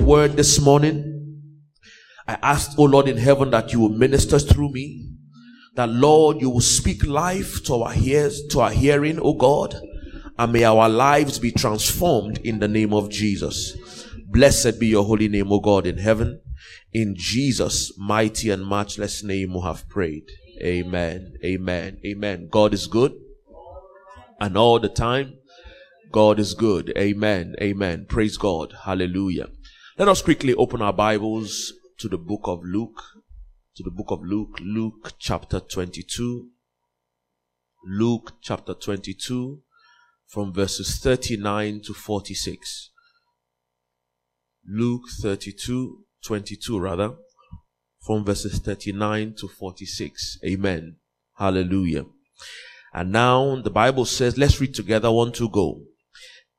your word this morning. I asked, oh Lord in heaven, that you will minister through me. That Lord, you will speak life to our ears, to our hearing, oh God. And may our lives be transformed in the name of Jesus. Blessed be your holy name, O God in heaven. In Jesus' mighty and matchless name we have prayed. Amen. Amen. Amen. God is good. And all the time, God is good. Amen. Amen. Praise God. Hallelujah. Let us quickly open our Bibles to the book of Luke. To the book of Luke. Luke chapter 22. Luke chapter 22 from verses 39 to 46. Luke 32, 22 rather, from verses 39 to 46. Amen. Hallelujah. And now the Bible says, let's read together one two, go.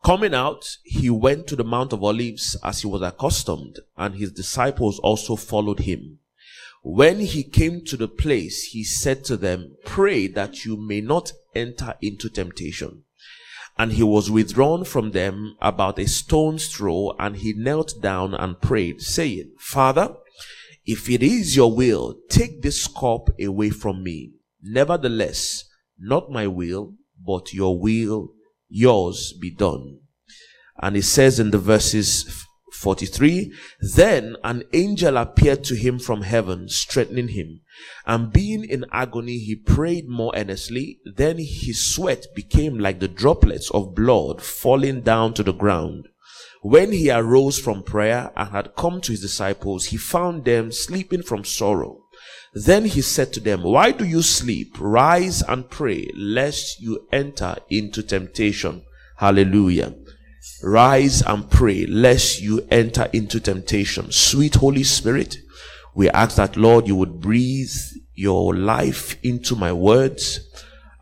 Coming out, he went to the Mount of Olives as he was accustomed, and his disciples also followed him. When he came to the place, he said to them, Pray that you may not enter into temptation. And he was withdrawn from them about a stone's throw, and he knelt down and prayed, saying, Father, if it is your will, take this cup away from me. Nevertheless, not my will, but your will, yours be done. And it says in the verses 43, Then an angel appeared to him from heaven, strengthening him. And being in agony, he prayed more earnestly. Then his sweat became like the droplets of blood falling down to the ground. When he arose from prayer and had come to his disciples, he found them sleeping from sorrow. Then he said to them, Why do you sleep? Rise and pray, lest you enter into temptation. Hallelujah. Rise and pray, lest you enter into temptation. Sweet Holy Spirit, we ask that, Lord, you would breathe your life into my words,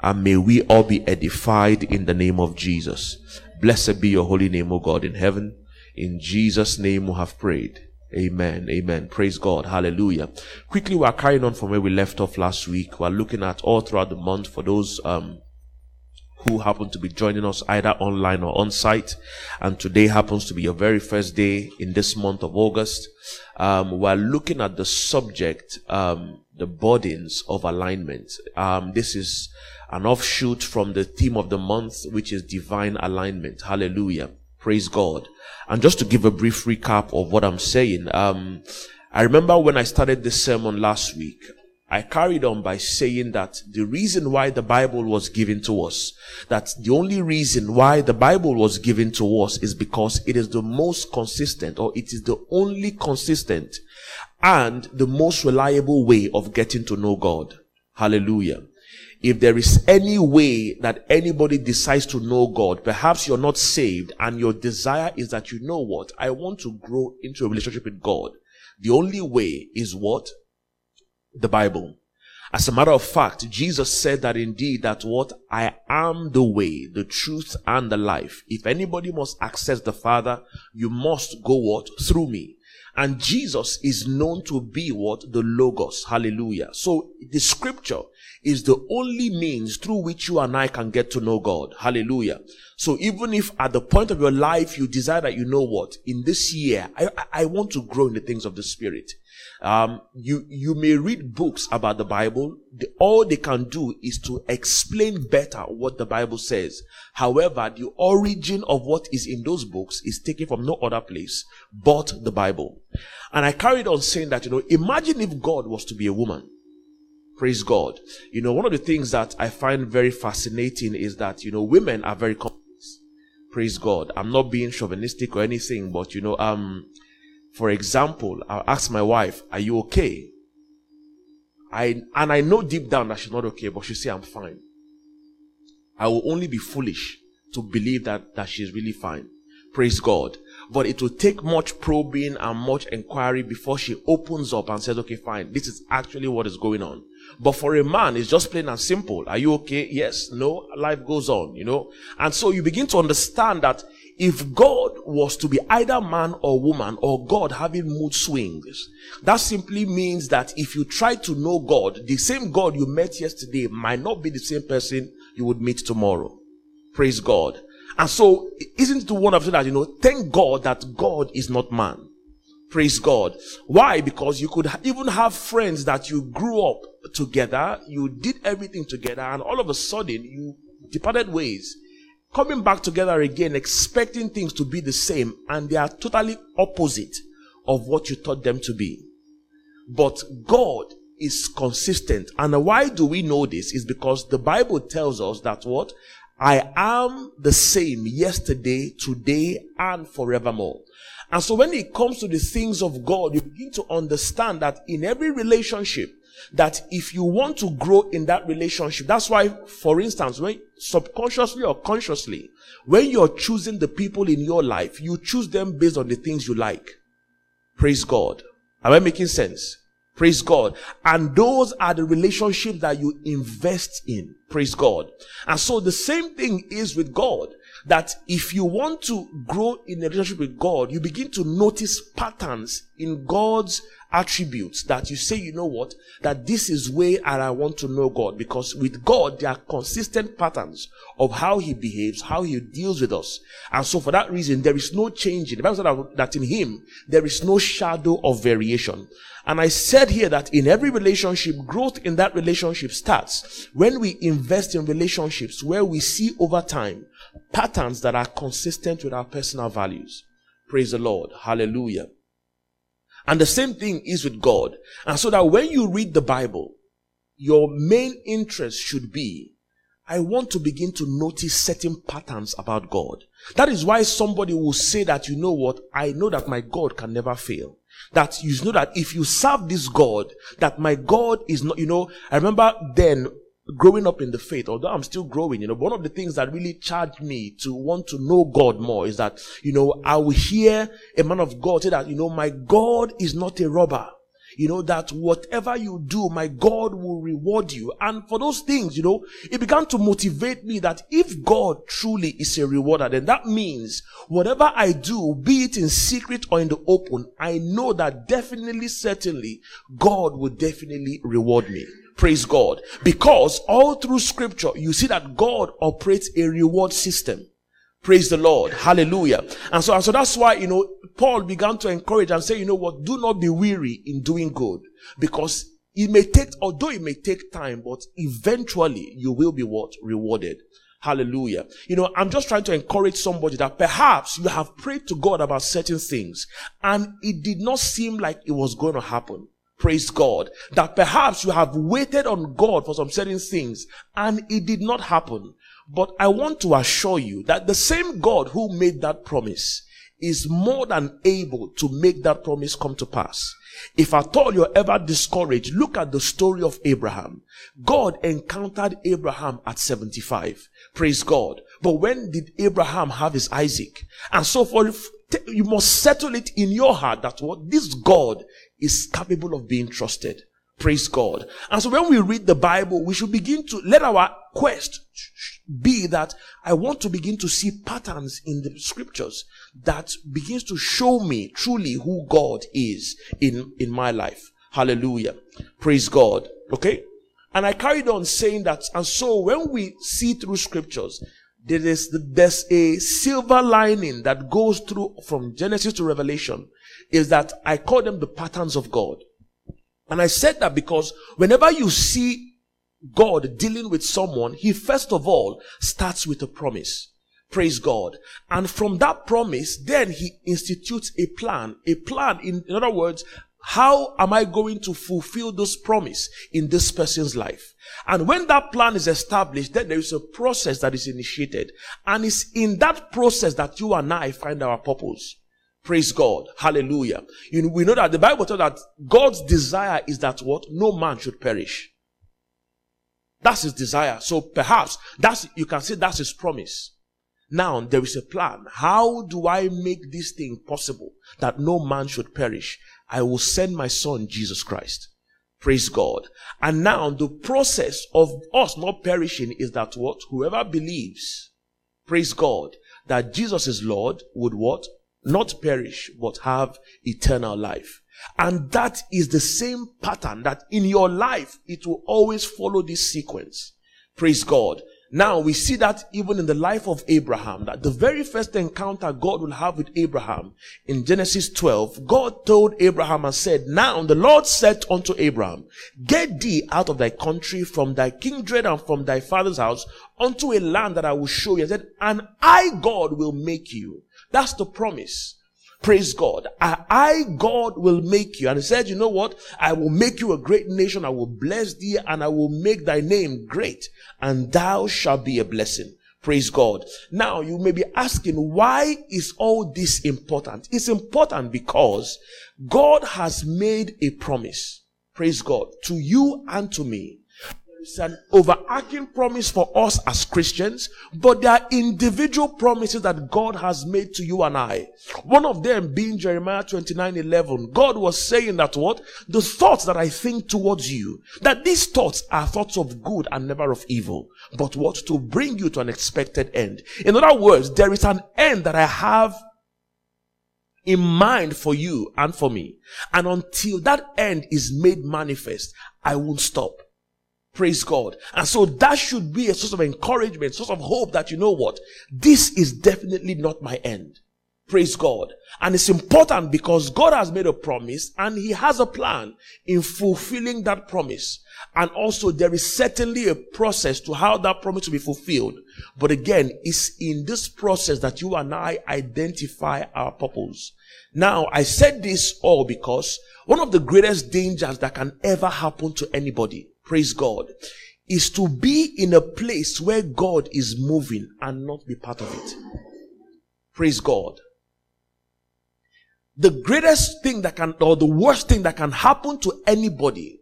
and may we all be edified in the name of Jesus. Blessed be your holy name, O God in heaven. In Jesus' name we have prayed. Amen. Amen. Praise God. Hallelujah. Quickly, we are carrying on from where we left off last week. We're looking at all throughout the month for those um, who happen to be joining us either online or on site. And today happens to be your very first day in this month of August. Um, we're looking at the subject, um, the burdens of alignment. Um, this is an offshoot from the theme of the month, which is divine alignment. Hallelujah. Praise God. And just to give a brief recap of what I'm saying, um, I remember when I started this sermon last week, I carried on by saying that the reason why the Bible was given to us, that the only reason why the Bible was given to us is because it is the most consistent or it is the only consistent and the most reliable way of getting to know God. Hallelujah. If there is any way that anybody decides to know God, perhaps you're not saved and your desire is that you know what? I want to grow into a relationship with God. The only way is what? the Bible. As a matter of fact, Jesus said that indeed that what I am the way, the truth, and the life. If anybody must access the Father, you must go what? Through me. And Jesus is known to be what? The Logos. Hallelujah. So the scripture is the only means through which you and I can get to know God. Hallelujah. So even if at the point of your life you desire that you know what, in this year, I, I want to grow in the things of the Spirit. Um, you, you may read books about the Bible. The, all they can do is to explain better what the Bible says. However, the origin of what is in those books is taken from no other place but the Bible. And I carried on saying that, you know, imagine if God was to be a woman. Praise God. You know, one of the things that I find very fascinating is that, you know, women are very complex. Praise God. I'm not being chauvinistic or anything, but, you know, um, for example, I'll ask my wife, Are you okay? I and I know deep down that she's not okay, but she say I'm fine. I will only be foolish to believe that, that she's really fine. Praise God. But it will take much probing and much inquiry before she opens up and says, okay, fine, this is actually what is going on. But for a man, it's just plain and simple. Are you okay? Yes. No. Life goes on, you know. And so you begin to understand that if God was to be either man or woman or God having mood swings, that simply means that if you try to know God, the same God you met yesterday might not be the same person you would meet tomorrow. Praise God. And so, isn't it one of that, you know, thank God that God is not man. Praise God. Why? Because you could even have friends that you grew up together, you did everything together, and all of a sudden you departed ways. Coming back together again, expecting things to be the same, and they are totally opposite of what you taught them to be. But God is consistent. And why do we know this? Is because the Bible tells us that what? I am the same yesterday, today, and forevermore. And so when it comes to the things of God, you begin to understand that in every relationship, that if you want to grow in that relationship, that's why, for instance, when subconsciously or consciously, when you're choosing the people in your life, you choose them based on the things you like. Praise God. Am I making sense? Praise God. And those are the relationships that you invest in. Praise God. And so the same thing is with God that if you want to grow in a relationship with God, you begin to notice patterns in God's attributes that you say, you know what, that this is way I want to know God. Because with God, there are consistent patterns of how He behaves, how He deals with us. And so for that reason, there is no change. In the Bible said that in Him, there is no shadow of variation. And I said here that in every relationship, growth in that relationship starts when we invest in relationships where we see over time patterns that are consistent with our personal values. Praise the Lord. Hallelujah. And the same thing is with God. And so that when you read the Bible, your main interest should be, I want to begin to notice certain patterns about God. That is why somebody will say that, you know what? I know that my God can never fail. That you know that if you serve this God, that my God is not, you know, I remember then growing up in the faith, although I'm still growing, you know, one of the things that really charged me to want to know God more is that, you know, I will hear a man of God say that, you know, my God is not a robber you know, that whatever you do, my God will reward you. And for those things, you know, it began to motivate me that if God truly is a rewarder, then that means whatever I do, be it in secret or in the open, I know that definitely, certainly, God will definitely reward me. Praise God. Because all through scripture, you see that God operates a reward system. Praise the Lord. Hallelujah. And so, and so that's why, you know, Paul began to encourage and say, you know what, do not be weary in doing good because it may take, although it may take time, but eventually you will be what? Rewarded. Hallelujah. You know, I'm just trying to encourage somebody that perhaps you have prayed to God about certain things and it did not seem like it was going to happen. Praise God. That perhaps you have waited on God for some certain things and it did not happen. But I want to assure you that the same God who made that promise is more than able to make that promise come to pass. If at all you're ever discouraged, look at the story of Abraham. God encountered Abraham at 75. Praise God. But when did Abraham have his Isaac? And so for you must settle it in your heart that what this God is capable of being trusted. Praise God. And so when we read the Bible, we should begin to let our quest be that I want to begin to see patterns in the scriptures that begins to show me truly who God is in, in my life. Hallelujah. Praise God. Okay. And I carried on saying that, and so when we see through scriptures, there is there's a silver lining that goes through from Genesis to Revelation, is that I call them the patterns of God. And I said that because whenever you see God dealing with someone, he first of all starts with a promise. Praise God. And from that promise, then he institutes a plan. A plan, in, in other words, how am I going to fulfill this promise in this person's life? And when that plan is established, then there is a process that is initiated. And it's in that process that you and I find our purpose. Praise God. Hallelujah. You know, we know that the Bible tells that God's desire is that what? No man should perish. That's his desire. So perhaps that's, you can say that's his promise. Now there is a plan. How do I make this thing possible that no man should perish? I will send my son Jesus Christ. Praise God. And now the process of us not perishing is that what? Whoever believes, praise God, that Jesus is Lord would what? Not perish, but have eternal life. And that is the same pattern that in your life, it will always follow this sequence. Praise God. Now we see that even in the life of Abraham, that the very first encounter God will have with Abraham in Genesis 12, God told Abraham and said, Now the Lord said unto Abraham, Get thee out of thy country, from thy kindred and from thy father's house, unto a land that I will show you. And said, And I, God, will make you. That's the promise. Praise God. I, I, God, will make you. And he said, you know what? I will make you a great nation. I will bless thee and I will make thy name great and thou shalt be a blessing. Praise God. Now you may be asking, why is all this important? It's important because God has made a promise. Praise God to you and to me it's an overarching promise for us as Christians, but there are individual promises that God has made to you and I. One of them being Jeremiah 29 11. God was saying that what? The thoughts that I think towards you, that these thoughts are thoughts of good and never of evil, but what? To bring you to an expected end. In other words, there is an end that I have in mind for you and for me. And until that end is made manifest, I won't stop. Praise God. And so that should be a source of encouragement, source of hope that you know what? This is definitely not my end. Praise God. And it's important because God has made a promise and He has a plan in fulfilling that promise. And also there is certainly a process to how that promise will be fulfilled. But again, it's in this process that you and I identify our purpose. Now, I said this all because one of the greatest dangers that can ever happen to anybody praise God, is to be in a place where God is moving and not be part of it. Praise God. The greatest thing that can, or the worst thing that can happen to anybody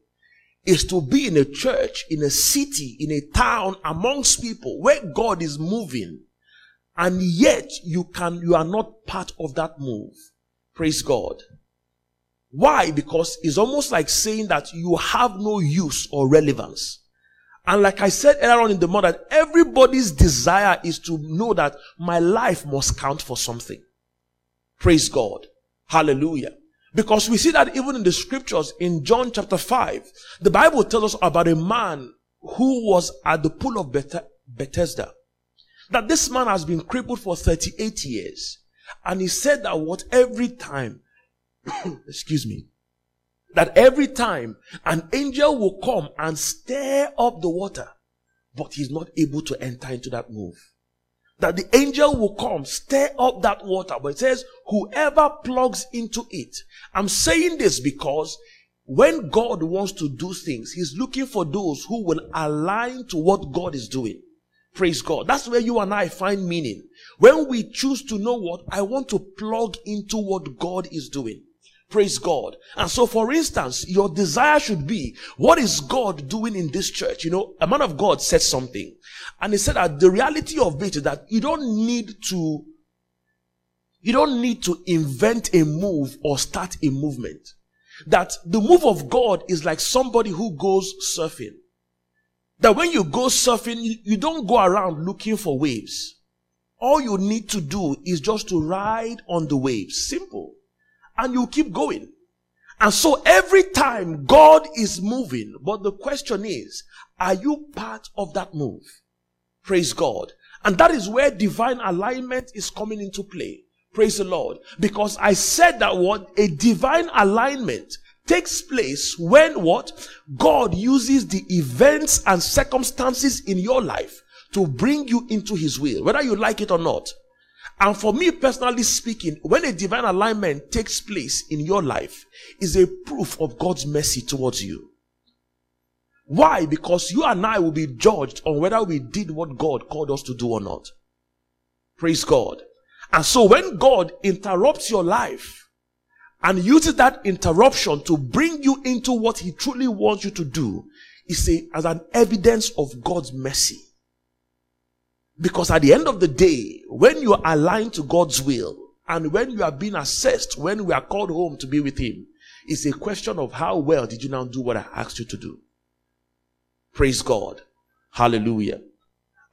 is to be in a church, in a city, in a town, amongst people where God is moving, and yet you can, you are not part of that move. Praise God. Why? Because it's almost like saying that you have no use or relevance. And like I said earlier on in the morning, everybody's desire is to know that my life must count for something. Praise God. Hallelujah. Because we see that even in the scriptures in John chapter 5, the Bible tells us about a man who was at the pool of Beth- Bethesda. That this man has been crippled for 38 years. And he said that what every time excuse me, that every time an angel will come and stir up the water, but he's not able to enter into that move. That the angel will come, stir up that water, but it says, whoever plugs into it. I'm saying this because when God wants to do things, He's looking for those who will align to what God is doing. Praise God. That's where you and I find meaning. When we choose to know what I want to plug into what God is doing. Praise God. And so, for instance, your desire should be, what is God doing in this church? You know, a man of God said something. And he said that the reality of it is that you don't need to, you don't need to invent a move or start a movement. That the move of God is like somebody who goes surfing. That when you go surfing, you, don't go around looking for waves. All you need to do is just to ride on the waves. Simple and you keep going. And so every time God is moving, but the question is, are you part of that move? Praise God. And that is where divine alignment is coming into play. Praise the Lord. Because I said that what a divine alignment takes place when what? God uses the events and circumstances in your life to bring you into his will, whether you like it or not. And for me personally speaking, when a divine alignment takes place in your life, is a proof of God's mercy towards you. Why? Because you and I will be judged on whether we did what God called us to do or not. Praise God. And so when God interrupts your life and uses that interruption to bring you into what he truly wants you to do, is a, as an evidence of God's mercy. Because at the end of the day, when you are aligned to God's will and when you are being assessed, when we are called home to be with Him, it's a question of how well did you now do what I asked you to do. Praise God. Hallelujah.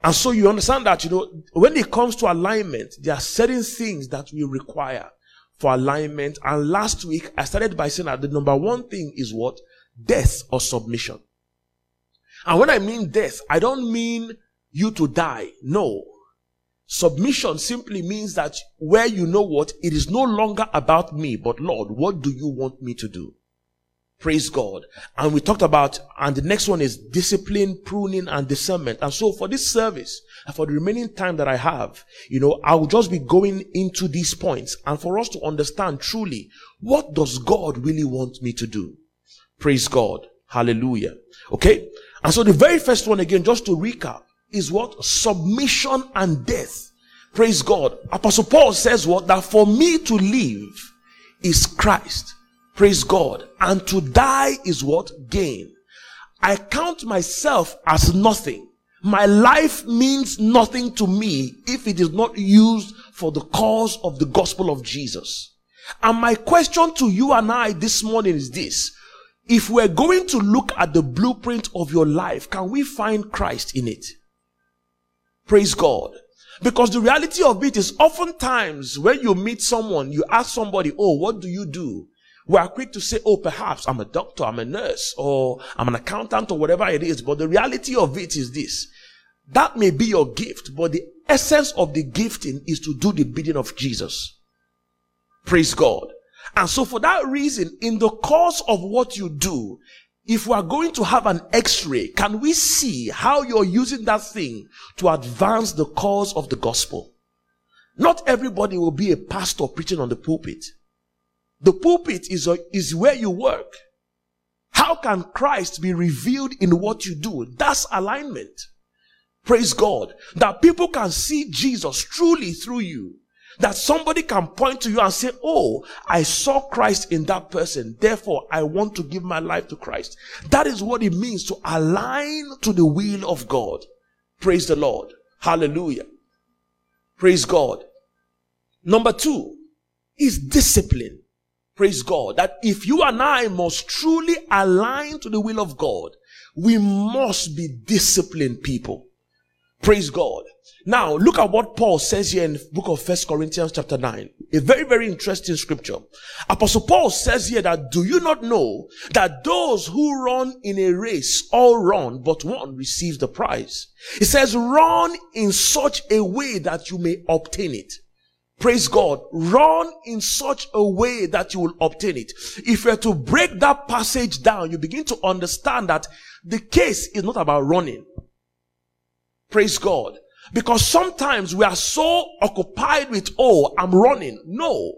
And so you understand that, you know, when it comes to alignment, there are certain things that we require for alignment. And last week, I started by saying that the number one thing is what? Death or submission. And when I mean death, I don't mean you to die. No. Submission simply means that where you know what, it is no longer about me, but Lord, what do you want me to do? Praise God. And we talked about, and the next one is discipline, pruning, and discernment. And so for this service, and for the remaining time that I have, you know, I will just be going into these points and for us to understand truly, what does God really want me to do? Praise God. Hallelujah. Okay. And so the very first one again, just to recap, is what? Submission and death. Praise God. Apostle Paul says what? That for me to live is Christ Praise God. And to die is what? Gain. I count myself as nothing. My life means nothing to me if it is not used for the cause of the gospel of Jesus. And my question to you and I this morning is this. If we're going to look at the blueprint of your life, can we find Christ in it? Praise God. Because the reality of it is oftentimes when you meet someone, you ask somebody, Oh, what do you do? We are quick to say, oh, perhaps I'm a doctor, I'm a nurse, or I'm an accountant, or whatever it is. But the reality of it is this. That may be your gift, but the essence of the gifting is to do the bidding of Jesus. Praise God. And so for that reason, in the course of what you do, if we are going to have an x-ray, can we see how you're using that thing to advance the cause of the gospel? Not everybody will be a pastor preaching on the pulpit. The pulpit is, a, is where you work. How can Christ be revealed in what you do? That's alignment. Praise God. That people can see Jesus truly through you. That somebody can point to you and say, Oh, I saw Christ in that person. Therefore, I want to give my life to Christ. That is what it means to align to the will of God. Praise the Lord. Hallelujah. Praise God. Number two is discipline. Praise God. That if you and I must truly align to the will of God, we must be disciplined people. Praise God. Now, look at what Paul says here in the book of First Corinthians chapter 9. A very, very interesting scripture. Apostle Paul says here that do you not know that those who run in a race all run, but one receives the prize? He says, run in such a way that you may obtain it. Praise God. Run in such a way that you will obtain it. If you're to break that passage down, you begin to understand that the case is not about running. Praise God. Because sometimes we are so occupied with, oh, I'm running. No.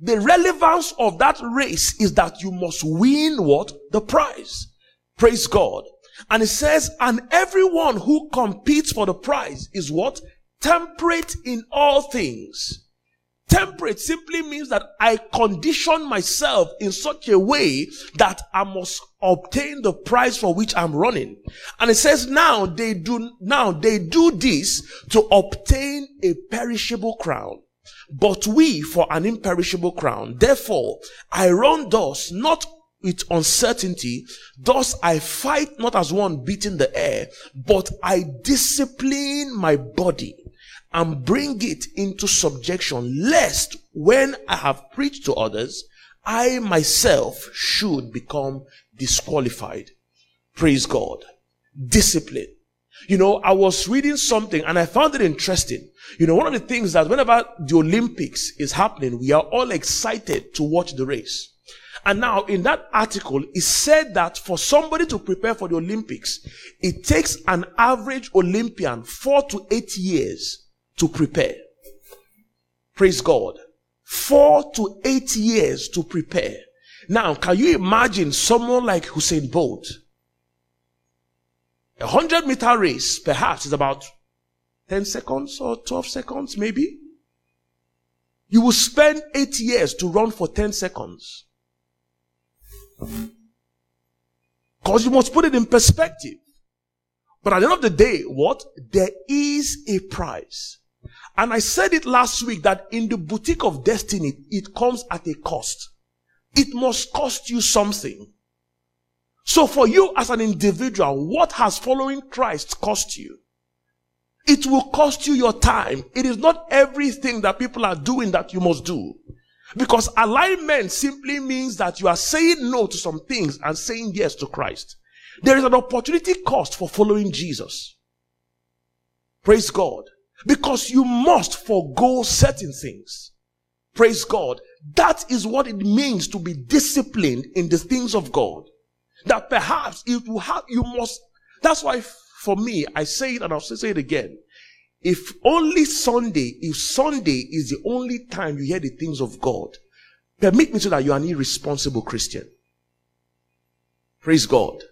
The relevance of that race is that you must win what? The prize. Praise God. And it says, and everyone who competes for the prize is what? temperate in all things. Temperate simply means that I condition myself in such a way that I must obtain the prize for which I'm running. And it says now they do, now they do this to obtain a perishable crown. But we for an imperishable crown. Therefore, I run thus, not with uncertainty. Thus I fight not as one beating the air, but I discipline my body and bring it into subjection, lest when I have preached to others, I myself should become disqualified. Praise God. Discipline. You know, I was reading something and I found it interesting. You know, one of the things that whenever the Olympics is happening, we are all excited to watch the race. And now in that article, it said that for somebody to prepare for the Olympics, it takes an average Olympian four to eight years to prepare. Praise God. Four to eight years to prepare. Now, can you imagine someone like Usain Bolt? A hundred meter race, perhaps, is about 10 seconds or 12 seconds, maybe. You will spend eight years to run for 10 seconds. Because you must put it in perspective. But at the end of the day, what? There is a price. And I said it last week that in the boutique of destiny, it comes at a cost. It must cost you something. So for you as an individual, what has following Christ cost you? It will cost you your time. It is not everything that people are doing that you must do. Because alignment simply means that you are saying no to some things and saying yes to Christ. There is an opportunity cost for following Jesus. Praise God. Because you must forego certain things. Praise God. That is what it means to be disciplined in the things of God. That perhaps it will have, you must, that's why for me, I say it and I'll say it again. If only Sunday, if Sunday is the only time you hear the things of God, permit me to that you are an irresponsible Christian. Praise God.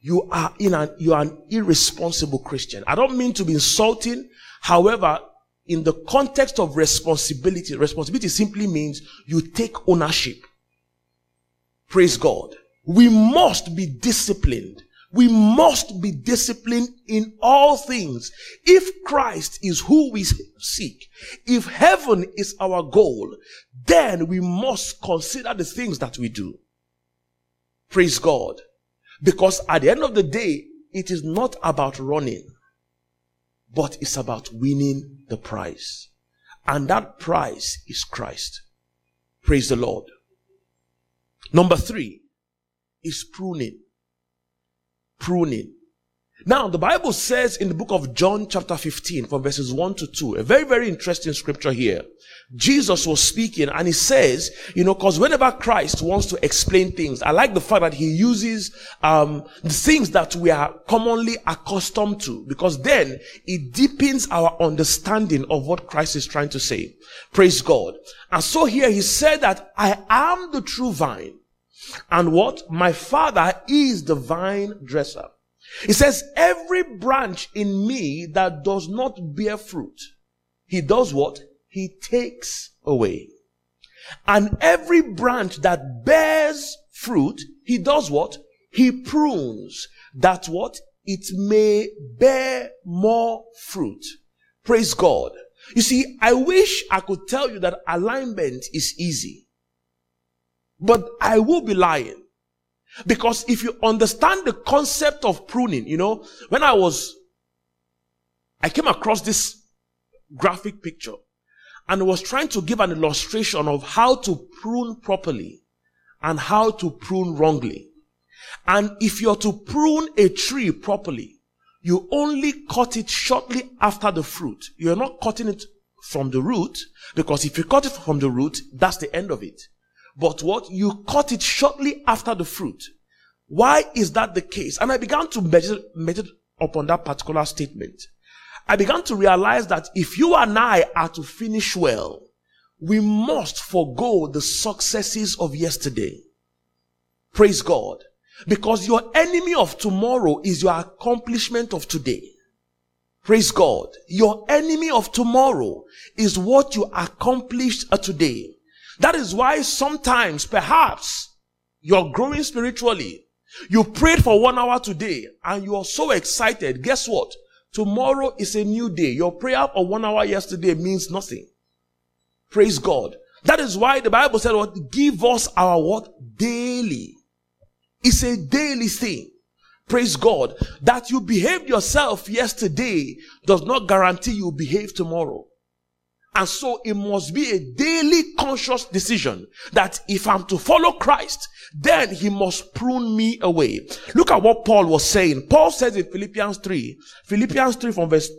You are in an, you are an irresponsible Christian. I don't mean to be insulting. However, in the context of responsibility, responsibility simply means you take ownership. Praise God. We must be disciplined. We must be disciplined in all things. If Christ is who we seek, if heaven is our goal, then we must consider the things that we do. Praise God. Because at the end of the day, it is not about running, but it's about winning the prize. And that prize is Christ. Praise the Lord. Number three is pruning pruning. Now, the Bible says in the book of John, chapter 15, from verses 1 to 2, a very, very interesting scripture here. Jesus was speaking and he says, you know, cause whenever Christ wants to explain things, I like the fact that he uses, um, the things that we are commonly accustomed to, because then it deepens our understanding of what Christ is trying to say. Praise God. And so here he said that I am the true vine and what? My father is the vine dresser. He says, every branch in me that does not bear fruit, he does what? He takes away. And every branch that bears fruit, he does what? He prunes. That's what? It may bear more fruit. Praise God. You see, I wish I could tell you that alignment is easy. But I will be lying. Because if you understand the concept of pruning, you know, when I was, I came across this graphic picture and was trying to give an illustration of how to prune properly and how to prune wrongly. And if you're to prune a tree properly, you only cut it shortly after the fruit. You're not cutting it from the root because if you cut it from the root, that's the end of it. But what? You cut it shortly after the fruit. Why is that the case? And I began to meditate, upon that particular statement. I began to realize that if you and I are to finish well, we must forego the successes of yesterday. Praise God. Because your enemy of tomorrow is your accomplishment of today. Praise God. Your enemy of tomorrow is what you accomplished today. That is why sometimes, perhaps, you're growing spiritually. You prayed for one hour today and you are so excited. Guess what? Tomorrow is a new day. Your prayer for one hour yesterday means nothing. Praise God. That is why the Bible said what? Give us our what? Daily. It's a daily thing. Praise God. That you behaved yourself yesterday does not guarantee you behave tomorrow. And so it must be a daily conscious decision that if I'm to follow Christ, then he must prune me away. Look at what Paul was saying. Paul says in Philippians 3, Philippians 3 from verse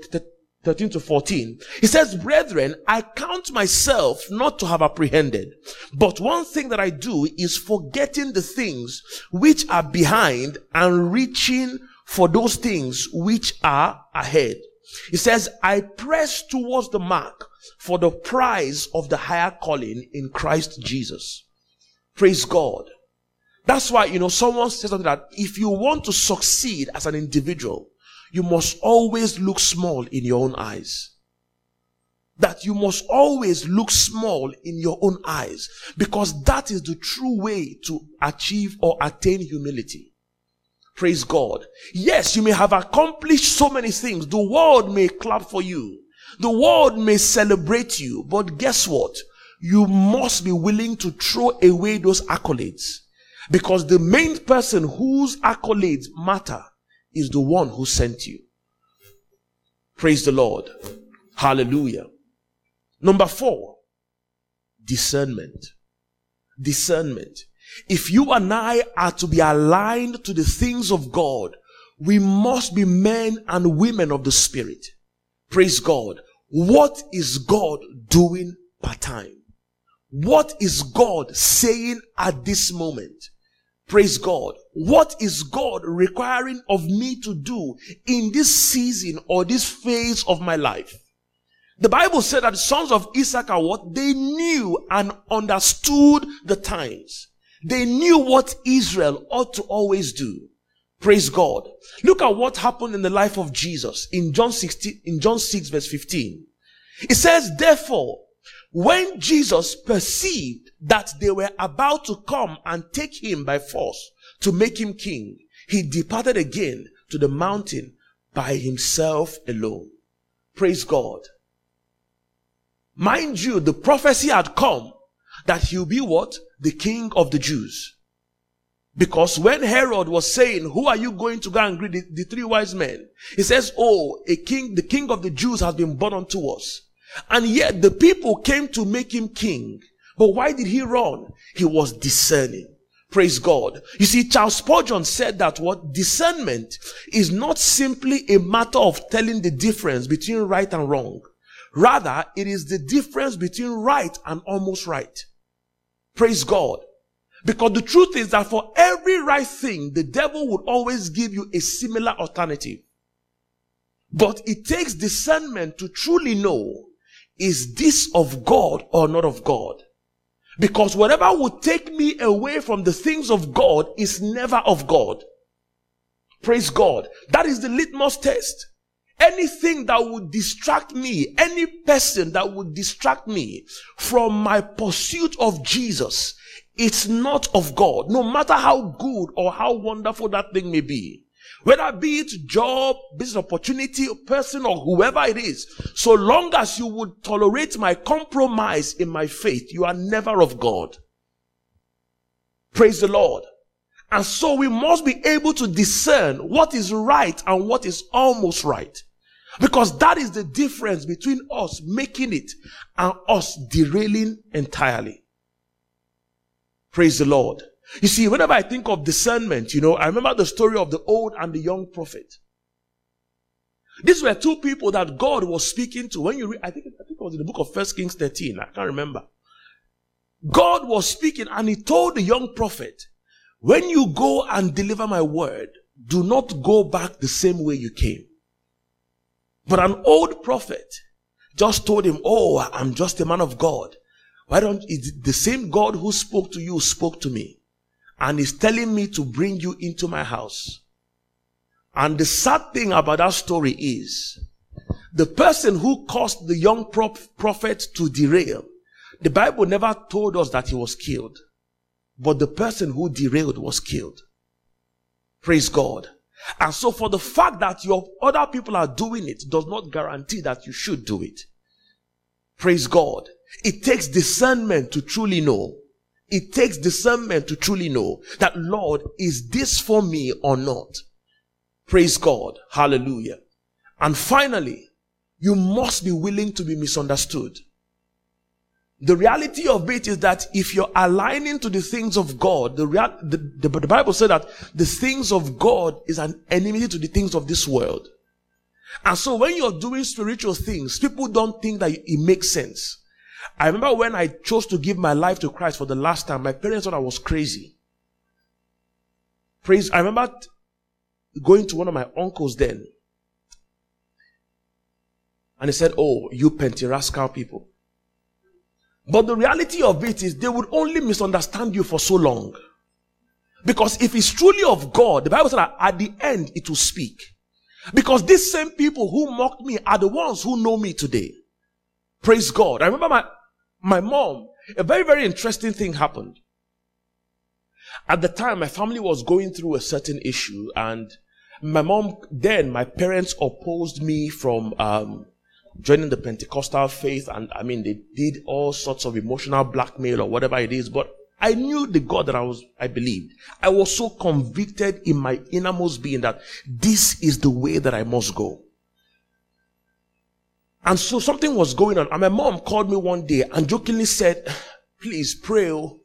13 to 14. He says, brethren, I count myself not to have apprehended, but one thing that I do is forgetting the things which are behind and reaching for those things which are ahead. He says, I press towards the mark for the prize of the higher calling in Christ Jesus. Praise God. That's why, you know, someone says something that if you want to succeed as an individual, you must always look small in your own eyes. That you must always look small in your own eyes because that is the true way to achieve or attain humility. Praise God. Yes, you may have accomplished so many things. The world may clap for you. The world may celebrate you, but guess what? You must be willing to throw away those accolades because the main person whose accolades matter is the one who sent you. Praise the Lord. Hallelujah. Number four, discernment. Discernment. If you and I are to be aligned to the things of God, we must be men and women of the Spirit. Praise God. What is God doing part time? What is God saying at this moment? Praise God. What is God requiring of me to do in this season or this phase of my life? The Bible said that the sons of Issachar, what? They knew and understood the times. They knew what Israel ought to always do. Praise God. Look at what happened in the life of Jesus in John 16, in John 6 verse 15. It says, therefore, when Jesus perceived that they were about to come and take him by force to make him king, he departed again to the mountain by himself alone. Praise God. Mind you, the prophecy had come that he'll be what? The king of the Jews. Because when Herod was saying, who are you going to go and greet the, the, three wise men? He says, oh, a king, the king of the Jews has been born unto us. And yet the people came to make him king. But why did he run? He was discerning. Praise God. You see, Charles Spurgeon said that what discernment is not simply a matter of telling the difference between right and wrong. Rather, it is the difference between right and almost right. Praise God. Because the truth is that for every right thing, the devil would always give you a similar alternative. But it takes discernment to truly know is this of God or not of God? Because whatever would take me away from the things of God is never of God. Praise God. That is the litmus test. Anything that would distract me, any person that would distract me from my pursuit of Jesus, it's not of God, no matter how good or how wonderful that thing may be. Whether be it job, business opportunity, person, or whoever it is, so long as you would tolerate my compromise in my faith, you are never of God. Praise the Lord. And so we must be able to discern what is right and what is almost right. Because that is the difference between us making it and us derailing entirely. Praise the Lord. You see, whenever I think of discernment, you know, I remember the story of the old and the young prophet. These were two people that God was speaking to. When you read, I think, I think it was in the book of First Kings 13. I can't remember. God was speaking and he told the young prophet, when you go and deliver my word, do not go back the same way you came. But an old prophet just told him, Oh, I'm just a man of God. Why don't, the same God who spoke to you spoke to me and is telling me to bring you into my house. And the sad thing about that story is the person who caused the young prophet to derail, the Bible never told us that he was killed, but the person who derailed was killed. Praise God. And so for the fact that your other people are doing it does not guarantee that you should do it. Praise God. It takes discernment to truly know it takes discernment to truly know that, Lord, is this for me or not? Praise God. Hallelujah. And finally, you must be willing to be misunderstood. The reality of it is that if you're aligning to the things of God, the, real, the, the, the Bible said that the things of God is an enemy to the things of this world. And so when you're doing spiritual things, people don't think that it makes sense. I remember when I chose to give my life to Christ for the last time, my parents thought I was crazy. Praise. I remember going to one of my uncles then. And he said, Oh, you Pentecostal people. But the reality of it is they would only misunderstand you for so long. Because if it's truly of God, the Bible said that at the end it will speak. Because these same people who mocked me are the ones who know me today. Praise God. I remember my, my mom, a very, very interesting thing happened. At the time, my family was going through a certain issue, and my mom, then my parents opposed me from um, joining the Pentecostal faith, and I mean, they did all sorts of emotional blackmail or whatever it is, but I knew the God that I was, I believed. I was so convicted in my innermost being that this is the way that I must go. And so something was going on. And my mom called me one day and jokingly said, please pray. Oh.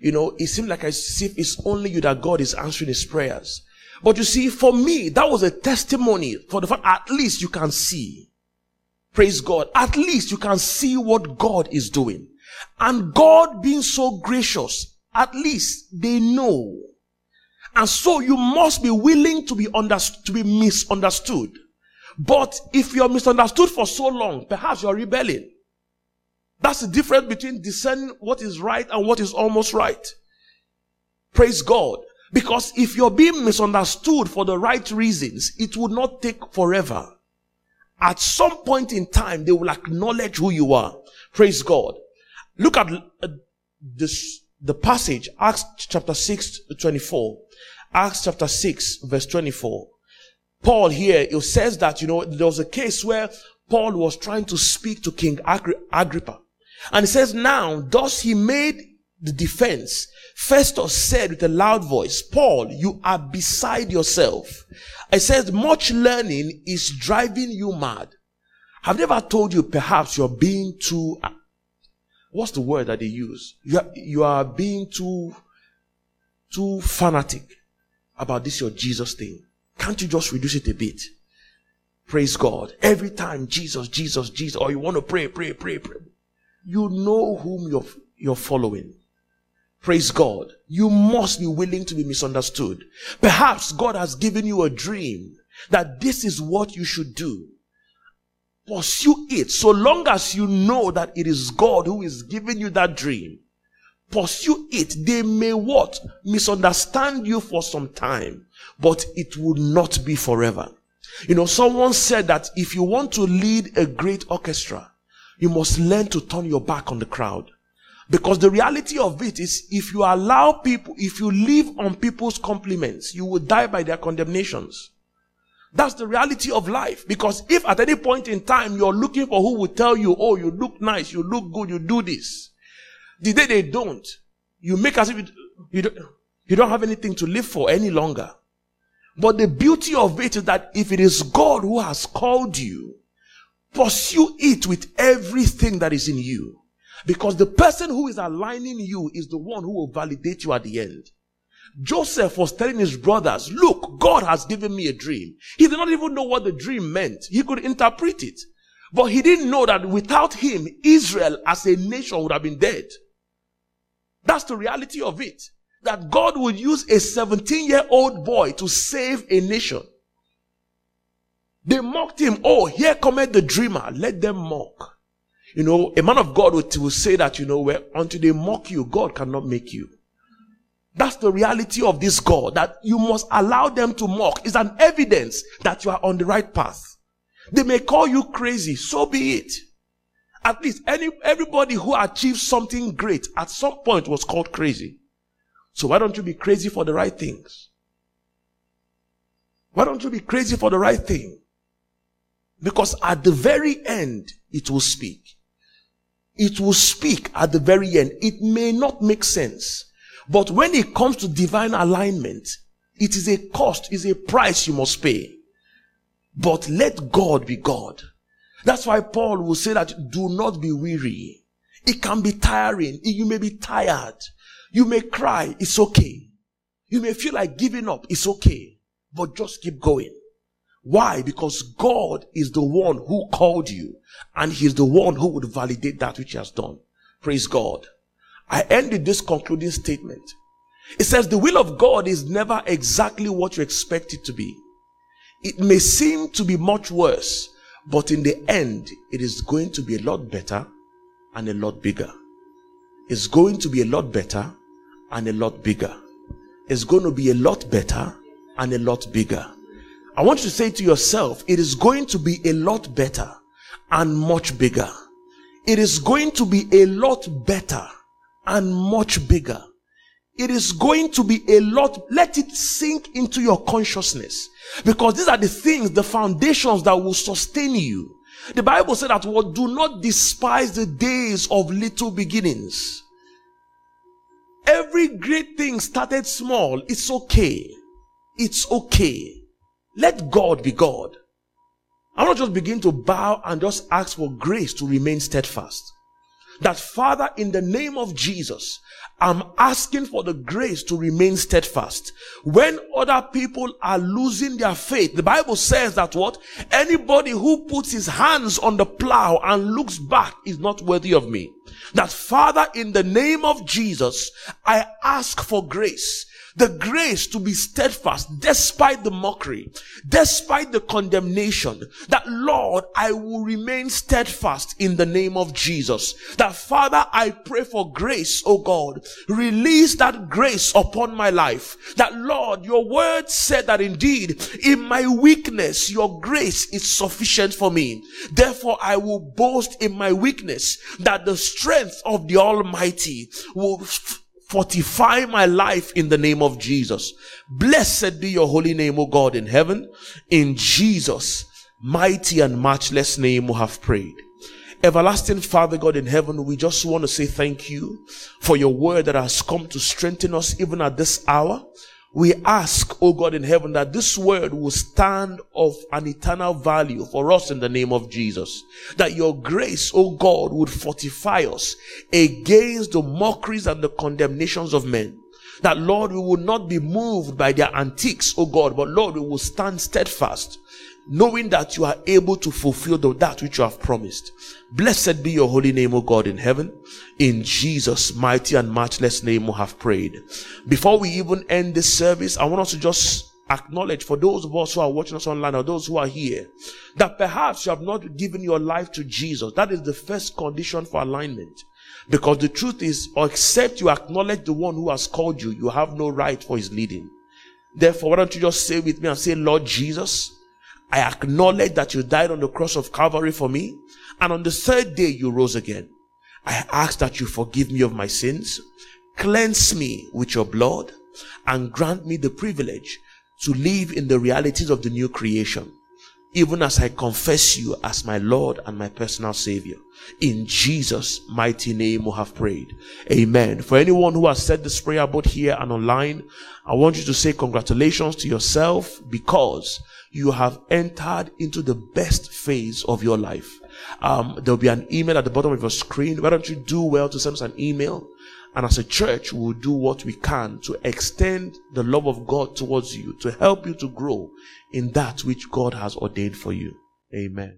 You know, it seemed like as if it's only you that God is answering his prayers. But you see, for me, that was a testimony for the fact at least you can see. Praise God. At least you can see what God is doing. And God being so gracious, at least they know. And so you must be willing to be understood, to be misunderstood. But if you're misunderstood for so long, perhaps you're rebelling. That's the difference between discerning what is right and what is almost right. Praise God. Because if you're being misunderstood for the right reasons, it would not take forever. At some point in time, they will acknowledge who you are. Praise God. Look at uh, this, the passage, Acts chapter 6, 24. Acts chapter 6, verse 24. Paul here, it says that, you know, there was a case where Paul was trying to speak to King Agri- Agrippa. And he says, now, thus he made the defense. Festus said with a loud voice, Paul, you are beside yourself. It says, much learning is driving you mad. I've never told you perhaps you're being too, uh, what's the word that they use? You are, you are being too, too fanatic about this your Jesus thing. Can't you just reduce it a bit? Praise God. Every time Jesus, Jesus, Jesus, or you want to pray, pray, pray, pray. You know whom you're, you're following. Praise God. You must be willing to be misunderstood. Perhaps God has given you a dream that this is what you should do. Pursue it so long as you know that it is God who is giving you that dream. Pursue it. They may what? Misunderstand you for some time, but it will not be forever. You know, someone said that if you want to lead a great orchestra, you must learn to turn your back on the crowd. Because the reality of it is if you allow people, if you live on people's compliments, you will die by their condemnations. That's the reality of life. Because if at any point in time you're looking for who will tell you, oh, you look nice, you look good, you do this. The day they don't, you make as if you, you, don't, you don't have anything to live for any longer. But the beauty of it is that if it is God who has called you, pursue it with everything that is in you. Because the person who is aligning you is the one who will validate you at the end. Joseph was telling his brothers, look, God has given me a dream. He did not even know what the dream meant. He could interpret it. But he didn't know that without him, Israel as a nation would have been dead. That's the reality of it. That God would use a 17 year old boy to save a nation. They mocked him. Oh, here cometh the dreamer. Let them mock. You know, a man of God will, will say that, you know, where until they mock you, God cannot make you. That's the reality of this God, that you must allow them to mock. Is an evidence that you are on the right path. They may call you crazy, so be it. At least any, everybody who achieved something great at some point was called crazy. So why don't you be crazy for the right things? Why don't you be crazy for the right thing? Because at the very end, it will speak it will speak at the very end. It may not make sense. But when it comes to divine alignment, it is a cost, is a price you must pay. But let God be God. That's why Paul will say that do not be weary. It can be tiring. You may be tired. You may cry. It's okay. You may feel like giving up. It's okay. But just keep going. Why? Because God is the one who called you and He's the one who would validate that which He has done. Praise God. I ended this concluding statement. It says the will of God is never exactly what you expect it to be. It may seem to be much worse, but in the end, it is going to be a lot better and a lot bigger. It's going to be a lot better and a lot bigger. It's going to be a lot better and a lot bigger. I want you to say to yourself, it is going to be a lot better and much bigger. It is going to be a lot better and much bigger. It is going to be a lot, let it sink into your consciousness. Because these are the things, the foundations that will sustain you. The Bible said that what do not despise the days of little beginnings. Every great thing started small. It's okay. It's okay. Let God be God. I'm not just begin to bow and just ask for grace to remain steadfast. that Father, in the name of Jesus, I'm asking for the grace to remain steadfast. When other people are losing their faith, the Bible says that what? Anybody who puts his hands on the plow and looks back is not worthy of me. That Father, in the name of Jesus, I ask for grace the grace to be steadfast despite the mockery, despite the condemnation, that Lord, I will remain steadfast in the name of Jesus. That Father, I pray for grace, oh God, release that grace upon my life. That Lord, your word said that indeed in my weakness, your grace is sufficient for me. Therefore, I will boast in my weakness that the strength of the Almighty will fortify my life in the name of Jesus. Blessed be your holy name, O God in heaven. In Jesus' mighty and matchless name we have prayed. Everlasting Father God in heaven, we just want to say thank you for your word that has come to strengthen us even at this hour. We ask, O God in heaven, that this word will stand of an eternal value for us in the name of Jesus. That your grace, O God, would fortify us against the mockeries and the condemnations of men. That Lord, we will not be moved by their antics, O God, but Lord, we will stand steadfast knowing that you are able to fulfill the, that which you have promised. Blessed be your holy name, O God in heaven. In Jesus' mighty and matchless name we have prayed. Before we even end this service, I want us to just acknowledge for those of us who are watching us online or those who are here that perhaps you have not given your life to Jesus. That is the first condition for alignment. Because the truth is, except you acknowledge the one who has called you, you have no right for his leading. Therefore, why don't you just say with me and say, Lord Jesus, I acknowledge that you died on the cross of Calvary for me. And on the third day, you rose again. I ask that you forgive me of my sins, cleanse me with your blood, and grant me the privilege to live in the realities of the new creation, even as I confess you as my Lord and my personal Savior. In Jesus' mighty name, we have prayed. Amen. For anyone who has said this prayer both here and online, I want you to say congratulations to yourself because you have entered into the best phase of your life. Um, there'll be an email at the bottom of your screen. Why don't you do well to send us an email? And as a church, we will do what we can to extend the love of God towards you, to help you to grow in that which God has ordained for you. Amen.